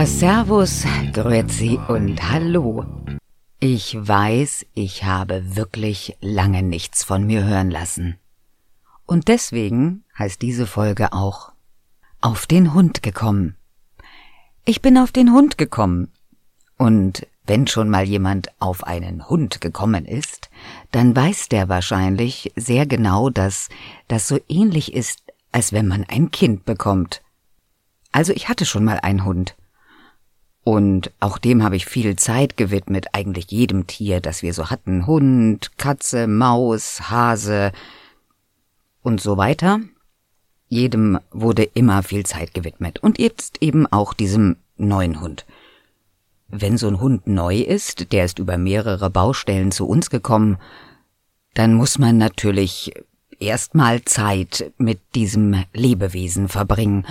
Ja, Servus, Grüezi und Hallo. Ich weiß, ich habe wirklich lange nichts von mir hören lassen. Und deswegen heißt diese Folge auch Auf den Hund gekommen. Ich bin auf den Hund gekommen. Und wenn schon mal jemand auf einen Hund gekommen ist, dann weiß der wahrscheinlich sehr genau, dass das so ähnlich ist, als wenn man ein Kind bekommt. Also ich hatte schon mal einen Hund. Und auch dem habe ich viel Zeit gewidmet, eigentlich jedem Tier, das wir so hatten. Hund, Katze, Maus, Hase und so weiter. Jedem wurde immer viel Zeit gewidmet. Und jetzt eben auch diesem neuen Hund. Wenn so ein Hund neu ist, der ist über mehrere Baustellen zu uns gekommen, dann muss man natürlich erstmal Zeit mit diesem Lebewesen verbringen.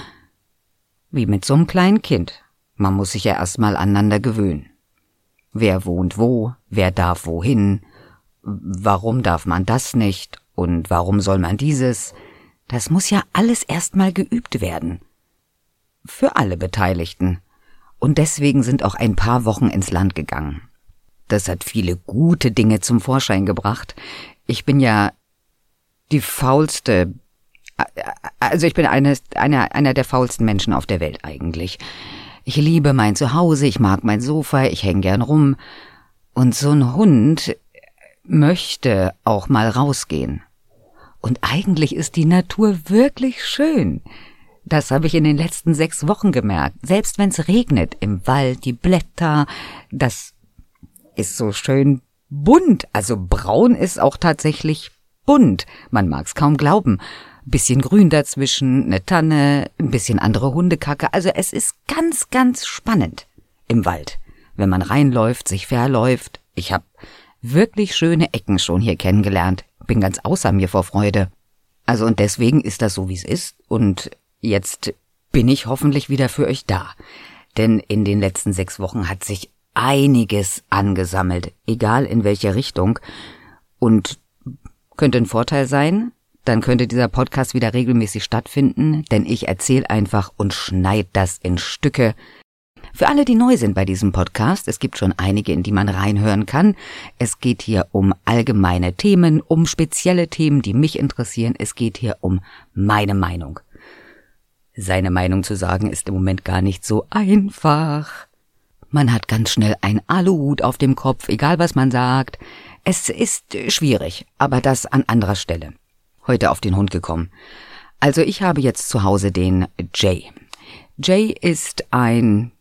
Wie mit so einem kleinen Kind. Man muss sich ja erstmal aneinander gewöhnen. Wer wohnt wo, wer darf wohin, warum darf man das nicht und warum soll man dieses, das muss ja alles erstmal geübt werden. Für alle Beteiligten. Und deswegen sind auch ein paar Wochen ins Land gegangen. Das hat viele gute Dinge zum Vorschein gebracht. Ich bin ja die faulste, also ich bin eines, einer, einer der faulsten Menschen auf der Welt eigentlich. Ich liebe mein Zuhause, ich mag mein Sofa, ich häng gern rum. Und so ein Hund möchte auch mal rausgehen. Und eigentlich ist die Natur wirklich schön. Das habe ich in den letzten sechs Wochen gemerkt. Selbst wenn es regnet im Wald, die Blätter, das ist so schön bunt. Also braun ist auch tatsächlich bunt. Man mag's kaum glauben bisschen Grün dazwischen, eine Tanne, ein bisschen andere Hundekacke. Also es ist ganz, ganz spannend im Wald, wenn man reinläuft, sich verläuft. Ich habe wirklich schöne Ecken schon hier kennengelernt. Bin ganz außer mir vor Freude. Also und deswegen ist das so, wie es ist. Und jetzt bin ich hoffentlich wieder für euch da. Denn in den letzten sechs Wochen hat sich einiges angesammelt, egal in welche Richtung. Und könnte ein Vorteil sein, dann könnte dieser Podcast wieder regelmäßig stattfinden, denn ich erzähle einfach und schneid das in Stücke. Für alle, die neu sind bei diesem Podcast, es gibt schon einige, in die man reinhören kann. Es geht hier um allgemeine Themen, um spezielle Themen, die mich interessieren. Es geht hier um meine Meinung. Seine Meinung zu sagen ist im Moment gar nicht so einfach. Man hat ganz schnell ein Aluhut auf dem Kopf, egal was man sagt. Es ist schwierig, aber das an anderer Stelle heute auf den Hund gekommen. Also ich habe jetzt zu Hause den Jay. Jay ist ein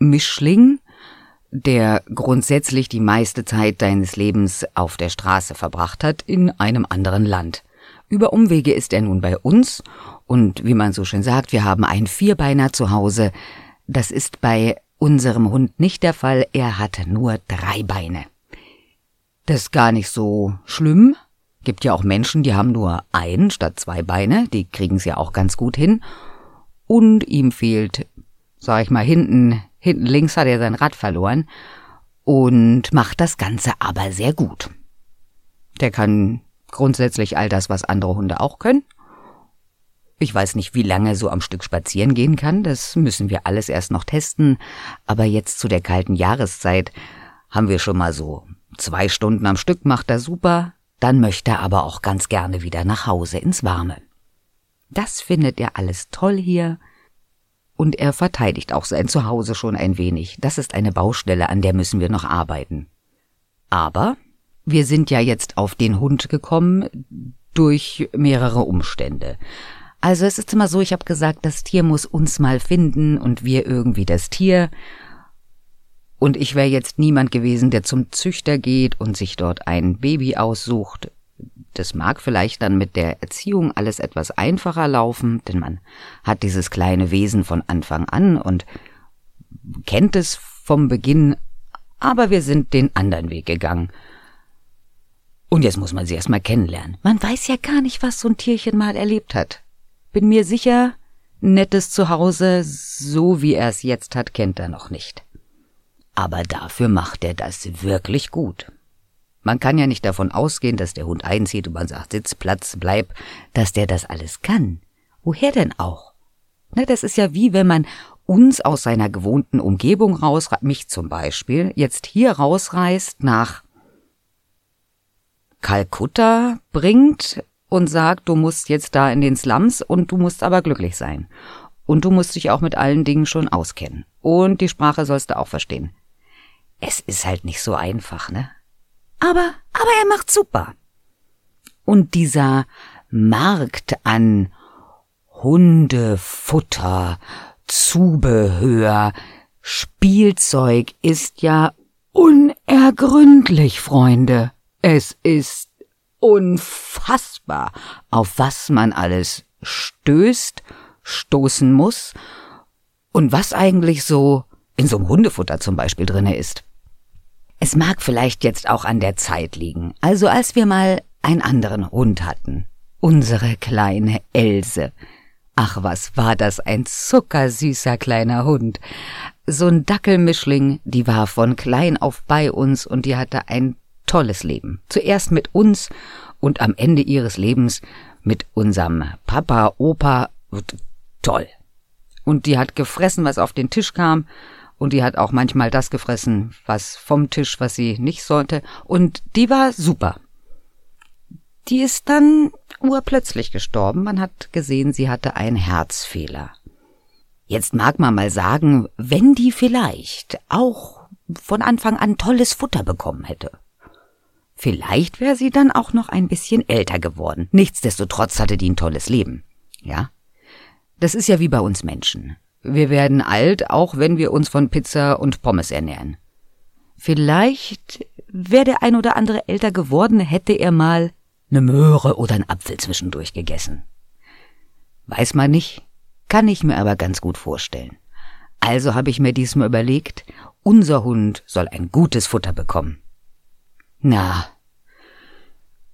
Mischling, der grundsätzlich die meiste Zeit seines Lebens auf der Straße verbracht hat, in einem anderen Land. Über Umwege ist er nun bei uns und wie man so schön sagt, wir haben einen Vierbeiner zu Hause. Das ist bei unserem Hund nicht der Fall, er hat nur drei Beine. Das ist gar nicht so schlimm, Gibt ja auch Menschen, die haben nur ein statt zwei Beine, die kriegen es ja auch ganz gut hin. Und ihm fehlt, sag ich mal, hinten, hinten links hat er sein Rad verloren und macht das Ganze aber sehr gut. Der kann grundsätzlich all das, was andere Hunde auch können. Ich weiß nicht, wie lange so am Stück spazieren gehen kann, das müssen wir alles erst noch testen, aber jetzt zu der kalten Jahreszeit haben wir schon mal so zwei Stunden am Stück macht er super, dann möchte er aber auch ganz gerne wieder nach Hause ins Warme. Das findet er alles toll hier, und er verteidigt auch sein Zuhause schon ein wenig. Das ist eine Baustelle, an der müssen wir noch arbeiten. Aber wir sind ja jetzt auf den Hund gekommen durch mehrere Umstände. Also es ist immer so, ich habe gesagt, das Tier muss uns mal finden und wir irgendwie das Tier. Und ich wäre jetzt niemand gewesen, der zum Züchter geht und sich dort ein Baby aussucht. Das mag vielleicht dann mit der Erziehung alles etwas einfacher laufen, denn man hat dieses kleine Wesen von Anfang an und kennt es vom Beginn, aber wir sind den anderen Weg gegangen. Und jetzt muss man sie erstmal kennenlernen. Man weiß ja gar nicht, was so ein Tierchen mal erlebt hat. Bin mir sicher, nettes Zuhause, so wie er es jetzt hat, kennt er noch nicht. Aber dafür macht er das wirklich gut. Man kann ja nicht davon ausgehen, dass der Hund einzieht und man sagt, Sitz, Platz, bleib, dass der das alles kann. Woher denn auch? Na, das ist ja wie wenn man uns aus seiner gewohnten Umgebung raus, mich zum Beispiel, jetzt hier rausreißt nach Kalkutta bringt und sagt, du musst jetzt da in den Slums und du musst aber glücklich sein. Und du musst dich auch mit allen Dingen schon auskennen. Und die Sprache sollst du auch verstehen. Es ist halt nicht so einfach, ne? Aber, aber er macht super. Und dieser Markt an Hundefutter, Zubehör, Spielzeug ist ja unergründlich, Freunde. Es ist unfassbar, auf was man alles stößt, stoßen muss und was eigentlich so in so einem Hundefutter zum Beispiel drinne ist. Es mag vielleicht jetzt auch an der Zeit liegen. Also als wir mal einen anderen Hund hatten. Unsere kleine Else. Ach, was war das ein zuckersüßer kleiner Hund. So ein Dackelmischling, die war von klein auf bei uns und die hatte ein tolles Leben. Zuerst mit uns und am Ende ihres Lebens mit unserem Papa, Opa. Toll. Und die hat gefressen, was auf den Tisch kam. Und die hat auch manchmal das gefressen, was vom Tisch, was sie nicht sollte. Und die war super. Die ist dann urplötzlich gestorben. Man hat gesehen, sie hatte einen Herzfehler. Jetzt mag man mal sagen, wenn die vielleicht auch von Anfang an tolles Futter bekommen hätte. Vielleicht wäre sie dann auch noch ein bisschen älter geworden. Nichtsdestotrotz hatte die ein tolles Leben. Ja? Das ist ja wie bei uns Menschen. Wir werden alt, auch wenn wir uns von Pizza und Pommes ernähren. Vielleicht wäre der ein oder andere älter geworden, hätte er mal eine Möhre oder einen Apfel zwischendurch gegessen. Weiß man nicht, kann ich mir aber ganz gut vorstellen. Also habe ich mir diesmal überlegt, unser Hund soll ein gutes Futter bekommen. Na,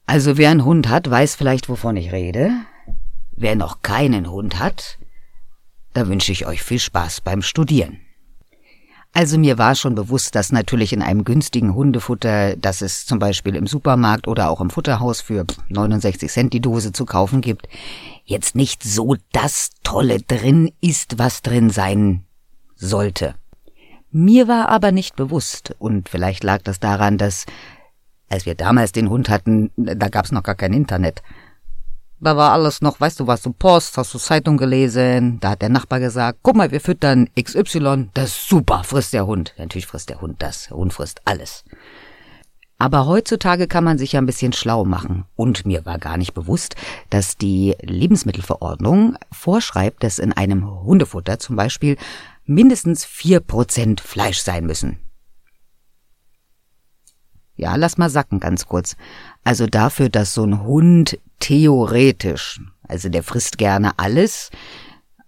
also wer einen Hund hat, weiß vielleicht, wovon ich rede. Wer noch keinen Hund hat, da wünsche ich euch viel Spaß beim Studieren. Also mir war schon bewusst, dass natürlich in einem günstigen Hundefutter, das es zum Beispiel im Supermarkt oder auch im Futterhaus für 69 Cent die Dose zu kaufen gibt, jetzt nicht so das Tolle drin ist, was drin sein sollte. Mir war aber nicht bewusst, und vielleicht lag das daran, dass als wir damals den Hund hatten, da gab's noch gar kein Internet. Da war alles noch, weißt du, was du Post, hast du Zeitung gelesen, da hat der Nachbar gesagt, guck mal, wir füttern XY, das ist super, frisst der Hund. Natürlich frisst der Hund das, der Hund frisst alles. Aber heutzutage kann man sich ja ein bisschen schlau machen. Und mir war gar nicht bewusst, dass die Lebensmittelverordnung vorschreibt, dass in einem Hundefutter zum Beispiel mindestens vier Prozent Fleisch sein müssen. Ja, lass mal sacken ganz kurz. Also dafür, dass so ein Hund theoretisch, also der frisst gerne alles,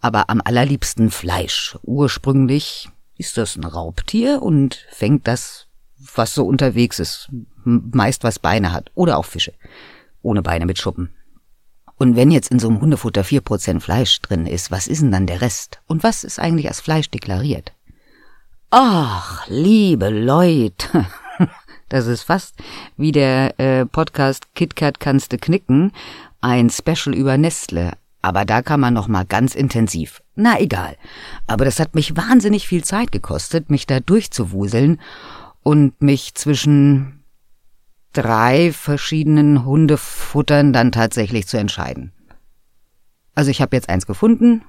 aber am allerliebsten Fleisch. Ursprünglich ist das ein Raubtier und fängt das, was so unterwegs ist, meist was Beine hat oder auch Fische, ohne Beine mit Schuppen. Und wenn jetzt in so einem Hundefutter vier Prozent Fleisch drin ist, was ist denn dann der Rest? Und was ist eigentlich als Fleisch deklariert? Ach, liebe Leute, Das ist fast wie der äh, Podcast KitKat kannste knicken, ein Special über Nestle. Aber da kann man noch mal ganz intensiv. Na egal. Aber das hat mich wahnsinnig viel Zeit gekostet, mich da durchzuwuseln und mich zwischen drei verschiedenen Hundefuttern dann tatsächlich zu entscheiden. Also ich habe jetzt eins gefunden.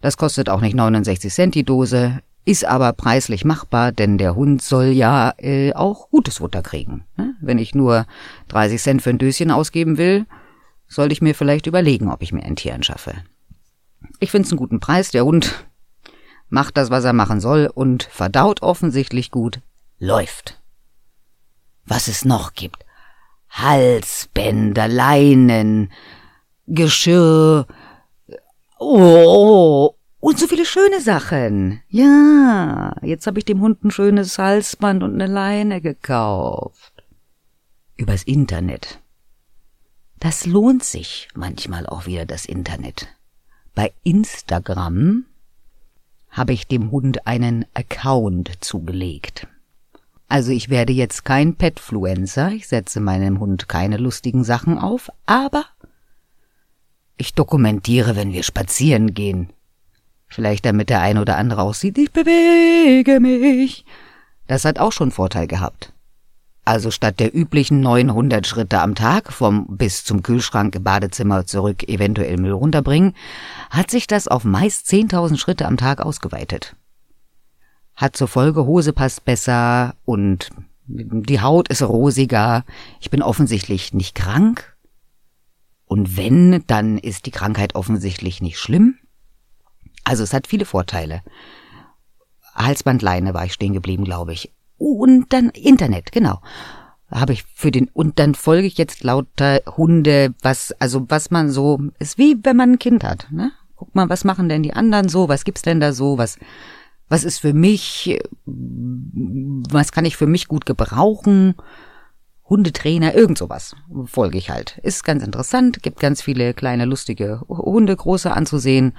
Das kostet auch nicht 69 Cent die Dose ist aber preislich machbar, denn der Hund soll ja äh, auch gutes Futter kriegen. Ne? Wenn ich nur 30 Cent für ein Döschen ausgeben will, sollte ich mir vielleicht überlegen, ob ich mir ein Tier anschaffe. Ich finde es einen guten Preis. Der Hund macht das, was er machen soll und verdaut offensichtlich gut, läuft. Was es noch gibt. Halsbänder, Leinen, Geschirr, oh, und so viele schöne Sachen. Ja, jetzt habe ich dem Hund ein schönes Halsband und eine Leine gekauft. Übers Internet. Das lohnt sich manchmal auch wieder das Internet. Bei Instagram habe ich dem Hund einen Account zugelegt. Also ich werde jetzt kein Petfluencer, ich setze meinem Hund keine lustigen Sachen auf, aber ich dokumentiere, wenn wir spazieren gehen, Vielleicht damit der eine oder andere auch sieht, ich bewege mich. Das hat auch schon Vorteil gehabt. Also statt der üblichen 900 Schritte am Tag vom bis zum Kühlschrank, Badezimmer zurück, eventuell Müll runterbringen, hat sich das auf meist 10.000 Schritte am Tag ausgeweitet. Hat zur Folge, Hose passt besser und die Haut ist rosiger. Ich bin offensichtlich nicht krank. Und wenn, dann ist die Krankheit offensichtlich nicht schlimm. Also es hat viele Vorteile. Halsbandleine war ich stehen geblieben, glaube ich. Und dann Internet, genau. Habe ich für den, und dann folge ich jetzt lauter Hunde, was, also was man so, ist wie wenn man ein Kind hat, ne? Guck mal, was machen denn die anderen so, was gibt's denn da so, was, was ist für mich, was kann ich für mich gut gebrauchen? Hundetrainer, irgend sowas folge ich halt. Ist ganz interessant, gibt ganz viele kleine lustige Hunde, große anzusehen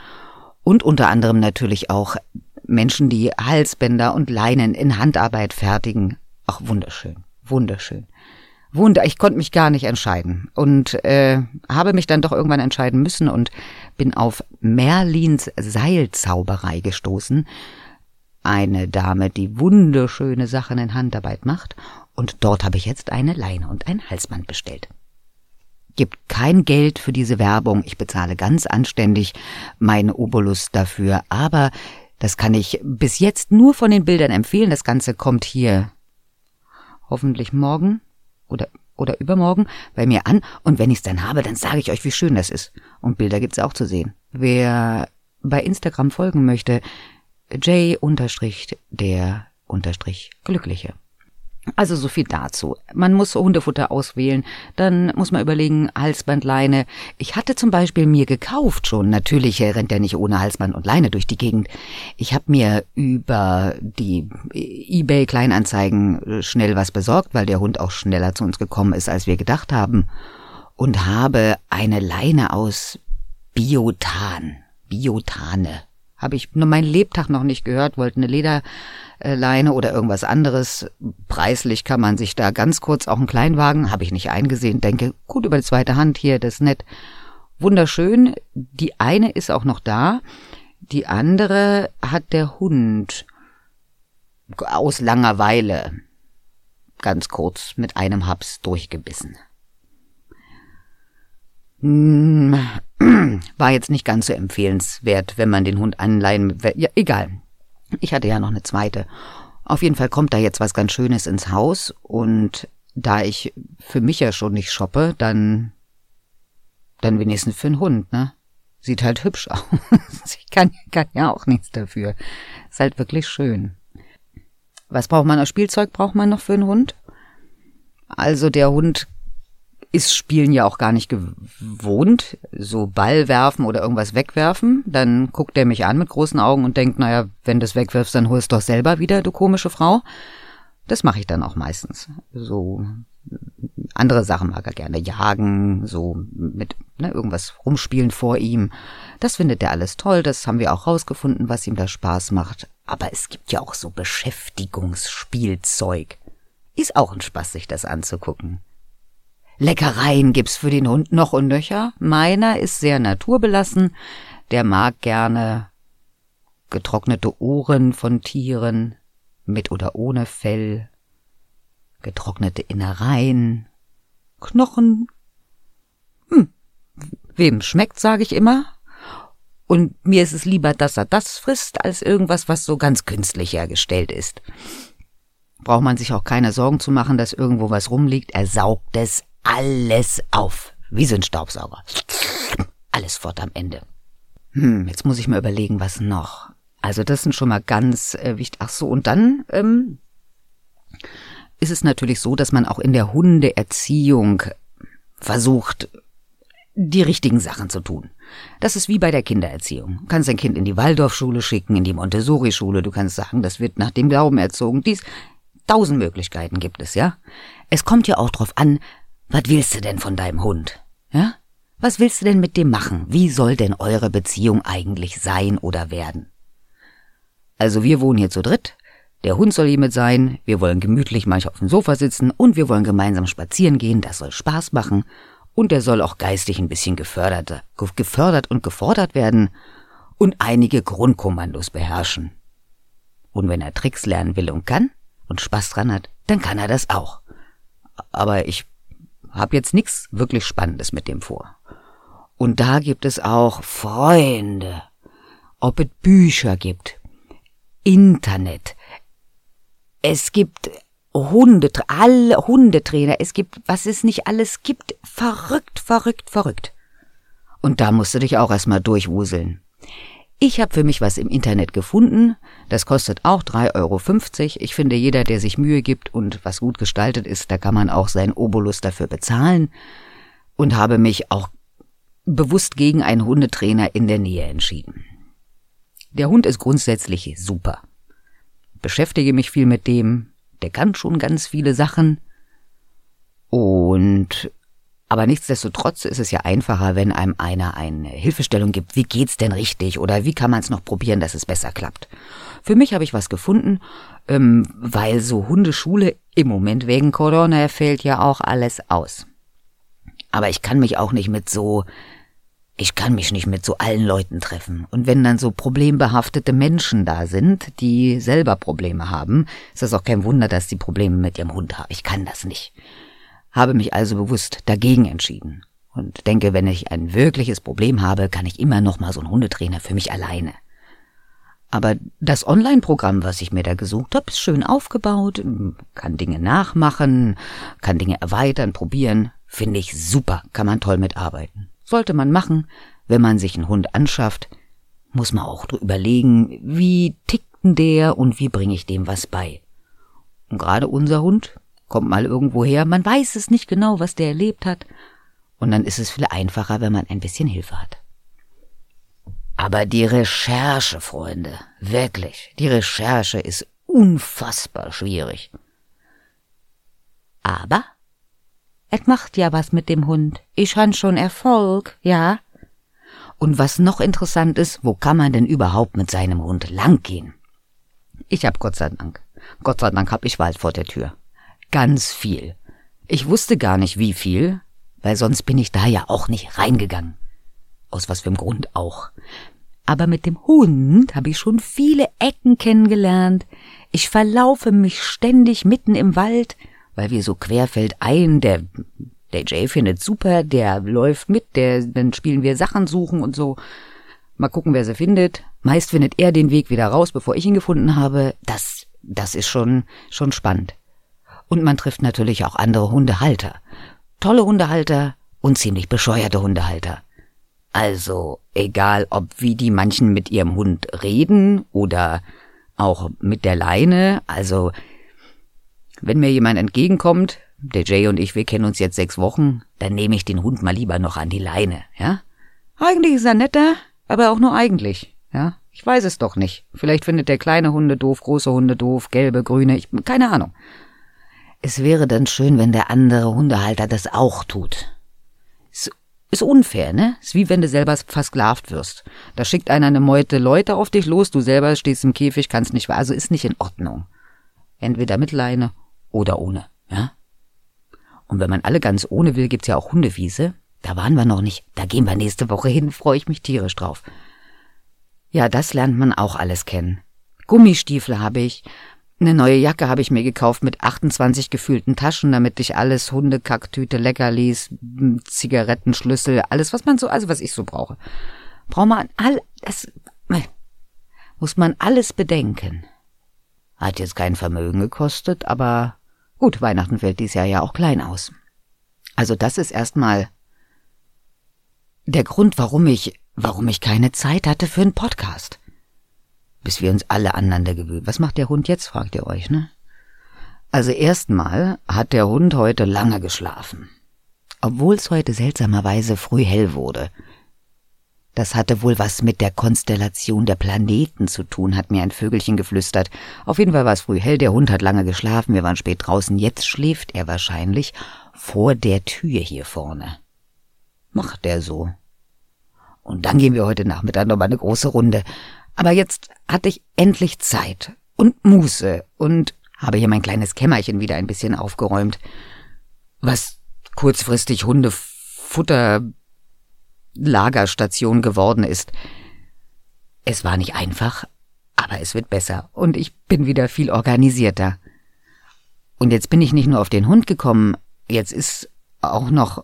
und unter anderem natürlich auch Menschen, die Halsbänder und Leinen in Handarbeit fertigen. Ach, wunderschön, wunderschön. Wunder, ich konnte mich gar nicht entscheiden und äh, habe mich dann doch irgendwann entscheiden müssen und bin auf Merlins Seilzauberei gestoßen. Eine Dame, die wunderschöne Sachen in Handarbeit macht, und dort habe ich jetzt eine Leine und ein Halsband bestellt. Gibt kein Geld für diese Werbung, ich bezahle ganz anständig meine Obolus dafür, aber das kann ich bis jetzt nur von den Bildern empfehlen. Das Ganze kommt hier hoffentlich morgen oder oder übermorgen bei mir an und wenn ich es dann habe, dann sage ich euch, wie schön das ist. Und Bilder gibt's auch zu sehen. Wer bei Instagram folgen möchte, J Also so viel dazu. Man muss Hundefutter auswählen, dann muss man überlegen, Halsbandleine. Ich hatte zum Beispiel mir gekauft schon, natürlich rennt er nicht ohne Halsband und Leine durch die Gegend. Ich habe mir über die eBay Kleinanzeigen schnell was besorgt, weil der Hund auch schneller zu uns gekommen ist, als wir gedacht haben. Und habe eine Leine aus Biotan, Biotane. Habe ich nur meinen Lebtag noch nicht gehört, wollte eine Leder äh, Leine oder irgendwas anderes. Preislich kann man sich da ganz kurz auch einen Kleinwagen, habe ich nicht eingesehen, denke, gut über die zweite Hand hier, das ist nett. Wunderschön. Die eine ist auch noch da. Die andere hat der Hund aus Langeweile ganz kurz mit einem Haps durchgebissen. Hm, war jetzt nicht ganz so empfehlenswert, wenn man den Hund anleihen. Ja, egal. Ich hatte ja noch eine zweite. Auf jeden Fall kommt da jetzt was ganz Schönes ins Haus und da ich für mich ja schon nicht shoppe, dann, dann wenigstens für einen Hund, ne? Sieht halt hübsch aus. ich kann, kann ja auch nichts dafür. Ist halt wirklich schön. Was braucht man als Spielzeug? Braucht man noch für einen Hund? Also der Hund ist Spielen ja auch gar nicht gewohnt, so Ball werfen oder irgendwas wegwerfen. Dann guckt er mich an mit großen Augen und denkt, naja, wenn du es wegwirfst, dann holst doch selber wieder, du komische Frau. Das mache ich dann auch meistens. So andere Sachen mag er gerne. Jagen, so mit ne, irgendwas rumspielen vor ihm. Das findet er alles toll. Das haben wir auch rausgefunden, was ihm da Spaß macht. Aber es gibt ja auch so Beschäftigungsspielzeug. Ist auch ein Spaß, sich das anzugucken. Leckereien gibt's für den Hund noch und nöcher. Meiner ist sehr naturbelassen. Der mag gerne getrocknete Ohren von Tieren, mit oder ohne Fell, getrocknete Innereien, Knochen. Hm, wem schmeckt, sage ich immer. Und mir ist es lieber, dass er das frisst, als irgendwas, was so ganz künstlich hergestellt ist. Braucht man sich auch keine Sorgen zu machen, dass irgendwo was rumliegt. Er saugt es alles auf. Wie so ein Staubsauger. Alles fort am Ende. Hm, jetzt muss ich mir überlegen, was noch. Also das sind schon mal ganz äh, wichtig. Ach so, und dann ähm, ist es natürlich so, dass man auch in der Hundeerziehung versucht, die richtigen Sachen zu tun. Das ist wie bei der Kindererziehung. Du kannst dein Kind in die Waldorfschule schicken, in die Montessori-Schule. Du kannst sagen, das wird nach dem Glauben erzogen. Dies, tausend Möglichkeiten gibt es, ja. Es kommt ja auch drauf an, was willst du denn von deinem Hund? Ja? Was willst du denn mit dem machen? Wie soll denn eure Beziehung eigentlich sein oder werden? Also wir wohnen hier zu dritt. Der Hund soll hier mit sein. Wir wollen gemütlich manchmal auf dem Sofa sitzen und wir wollen gemeinsam spazieren gehen. Das soll Spaß machen. Und er soll auch geistig ein bisschen gefördert, gefördert und gefordert werden. und einige Grundkommandos beherrschen. Und wenn er Tricks lernen will und kann und Spaß dran hat, dann kann er das auch. Aber ich habe jetzt nichts wirklich Spannendes mit dem vor. Und da gibt es auch Freunde, ob es Bücher gibt, Internet, es gibt Hunde, alle Hundetrainer, es gibt, was es nicht alles gibt, verrückt, verrückt, verrückt. Und da musst du dich auch erstmal durchwuseln. Ich habe für mich was im Internet gefunden, das kostet auch 3,50 Euro. Ich finde, jeder, der sich Mühe gibt und was gut gestaltet ist, da kann man auch seinen Obolus dafür bezahlen und habe mich auch bewusst gegen einen Hundetrainer in der Nähe entschieden. Der Hund ist grundsätzlich super. Beschäftige mich viel mit dem, der kann schon ganz viele Sachen. Und aber nichtsdestotrotz ist es ja einfacher, wenn einem einer eine Hilfestellung gibt, wie geht's denn richtig oder wie kann man es noch probieren, dass es besser klappt. Für mich habe ich was gefunden, ähm, weil so Hundeschule im Moment wegen Corona fällt ja auch alles aus. Aber ich kann mich auch nicht mit so ich kann mich nicht mit so allen Leuten treffen. Und wenn dann so problembehaftete Menschen da sind, die selber Probleme haben, ist das auch kein Wunder, dass die Probleme mit ihrem Hund haben. Ich kann das nicht. Habe mich also bewusst dagegen entschieden. Und denke, wenn ich ein wirkliches Problem habe, kann ich immer noch mal so einen Hundetrainer für mich alleine. Aber das Online-Programm, was ich mir da gesucht habe, ist schön aufgebaut, kann Dinge nachmachen, kann Dinge erweitern, probieren. Finde ich super, kann man toll mitarbeiten. Sollte man machen, wenn man sich einen Hund anschafft, muss man auch überlegen, wie tickt denn der und wie bringe ich dem was bei. Und gerade unser Hund kommt mal irgendwo her, man weiß es nicht genau, was der erlebt hat, und dann ist es viel einfacher, wenn man ein bisschen Hilfe hat. Aber die Recherche, Freunde, wirklich, die Recherche ist unfassbar schwierig. Aber Et macht ja was mit dem Hund. Ich han schon Erfolg, ja? Und was noch interessant ist, wo kann man denn überhaupt mit seinem Hund langgehen? Ich hab Gott sei Dank. Gott sei Dank hab ich Wald vor der Tür. Ganz viel. Ich wusste gar nicht wie viel, weil sonst bin ich da ja auch nicht reingegangen. Aus was für'm Grund auch. Aber mit dem Hund habe ich schon viele Ecken kennengelernt. Ich verlaufe mich ständig mitten im Wald weil wir so querfeldein, der, der Jay findet super, der läuft mit, der, dann spielen wir Sachen suchen und so. Mal gucken, wer sie findet. Meist findet er den Weg wieder raus, bevor ich ihn gefunden habe. Das, das ist schon, schon spannend. Und man trifft natürlich auch andere Hundehalter. Tolle Hundehalter und ziemlich bescheuerte Hundehalter. Also, egal ob wie die manchen mit ihrem Hund reden oder auch mit der Leine, also wenn mir jemand entgegenkommt, der Jay und ich, wir kennen uns jetzt sechs Wochen, dann nehme ich den Hund mal lieber noch an die Leine, ja? Eigentlich ist er netter, aber auch nur eigentlich, ja? Ich weiß es doch nicht. Vielleicht findet der kleine Hunde doof, große Hunde doof, gelbe, grüne, ich, keine Ahnung. Es wäre dann schön, wenn der andere Hundehalter das auch tut. Ist, ist unfair, ne? Ist wie wenn du selber versklavt wirst. Da schickt einer eine Meute Leute auf dich los, du selber stehst im Käfig, kannst nicht, also ist nicht in Ordnung. Entweder mit Leine oder ohne, ja? Und wenn man alle ganz ohne will, gibt's ja auch Hundewiese. Da waren wir noch nicht. Da gehen wir nächste Woche hin, freue ich mich tierisch drauf. Ja, das lernt man auch alles kennen. Gummistiefel habe ich. Eine neue Jacke habe ich mir gekauft mit 28 gefühlten Taschen, damit ich alles Hundekacktüte, Leckerlis, Zigarettenschlüssel, alles, was man so, also was ich so brauche. Braucht man all, das, muss man alles bedenken. Hat jetzt kein Vermögen gekostet, aber gut, Weihnachten fällt dies Jahr ja auch klein aus. Also das ist erstmal der Grund, warum ich, warum ich keine Zeit hatte für einen Podcast. Bis wir uns alle aneinander gewöhnen. Was macht der Hund jetzt, fragt ihr euch, ne? Also erstmal hat der Hund heute lange geschlafen. Obwohl es heute seltsamerweise früh hell wurde. Das hatte wohl was mit der Konstellation der Planeten zu tun, hat mir ein Vögelchen geflüstert. Auf jeden Fall war es früh hell, der Hund hat lange geschlafen, wir waren spät draußen, jetzt schläft er wahrscheinlich vor der Tür hier vorne. Macht er so. Und dann gehen wir heute Nachmittag noch mal eine große Runde. Aber jetzt hatte ich endlich Zeit und Muße und habe hier mein kleines Kämmerchen wieder ein bisschen aufgeräumt, was kurzfristig Hundefutter Lagerstation geworden ist. Es war nicht einfach, aber es wird besser und ich bin wieder viel organisierter. Und jetzt bin ich nicht nur auf den Hund gekommen, jetzt ist auch noch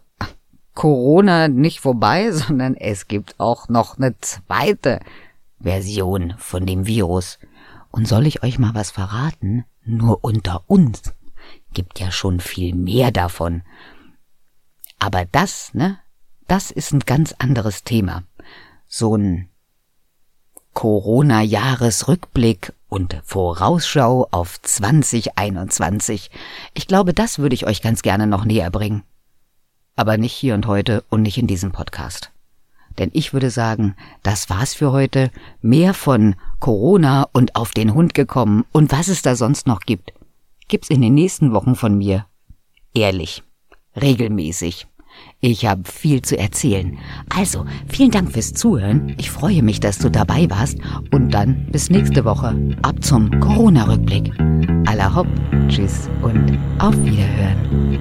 Corona nicht vorbei, sondern es gibt auch noch eine zweite Version von dem Virus. Und soll ich euch mal was verraten? Nur unter uns gibt ja schon viel mehr davon. Aber das, ne, das ist ein ganz anderes Thema. So ein Corona-Jahresrückblick und Vorausschau auf 2021. Ich glaube, das würde ich euch ganz gerne noch näher bringen. Aber nicht hier und heute und nicht in diesem Podcast. Denn ich würde sagen, das war's für heute. Mehr von Corona und auf den Hund gekommen und was es da sonst noch gibt, gibt's in den nächsten Wochen von mir. Ehrlich. Regelmäßig. Ich habe viel zu erzählen. Also, vielen Dank fürs Zuhören. Ich freue mich, dass du dabei warst. Und dann bis nächste Woche. Ab zum Corona-Rückblick. Aller hopp, tschüss und auf Wiederhören.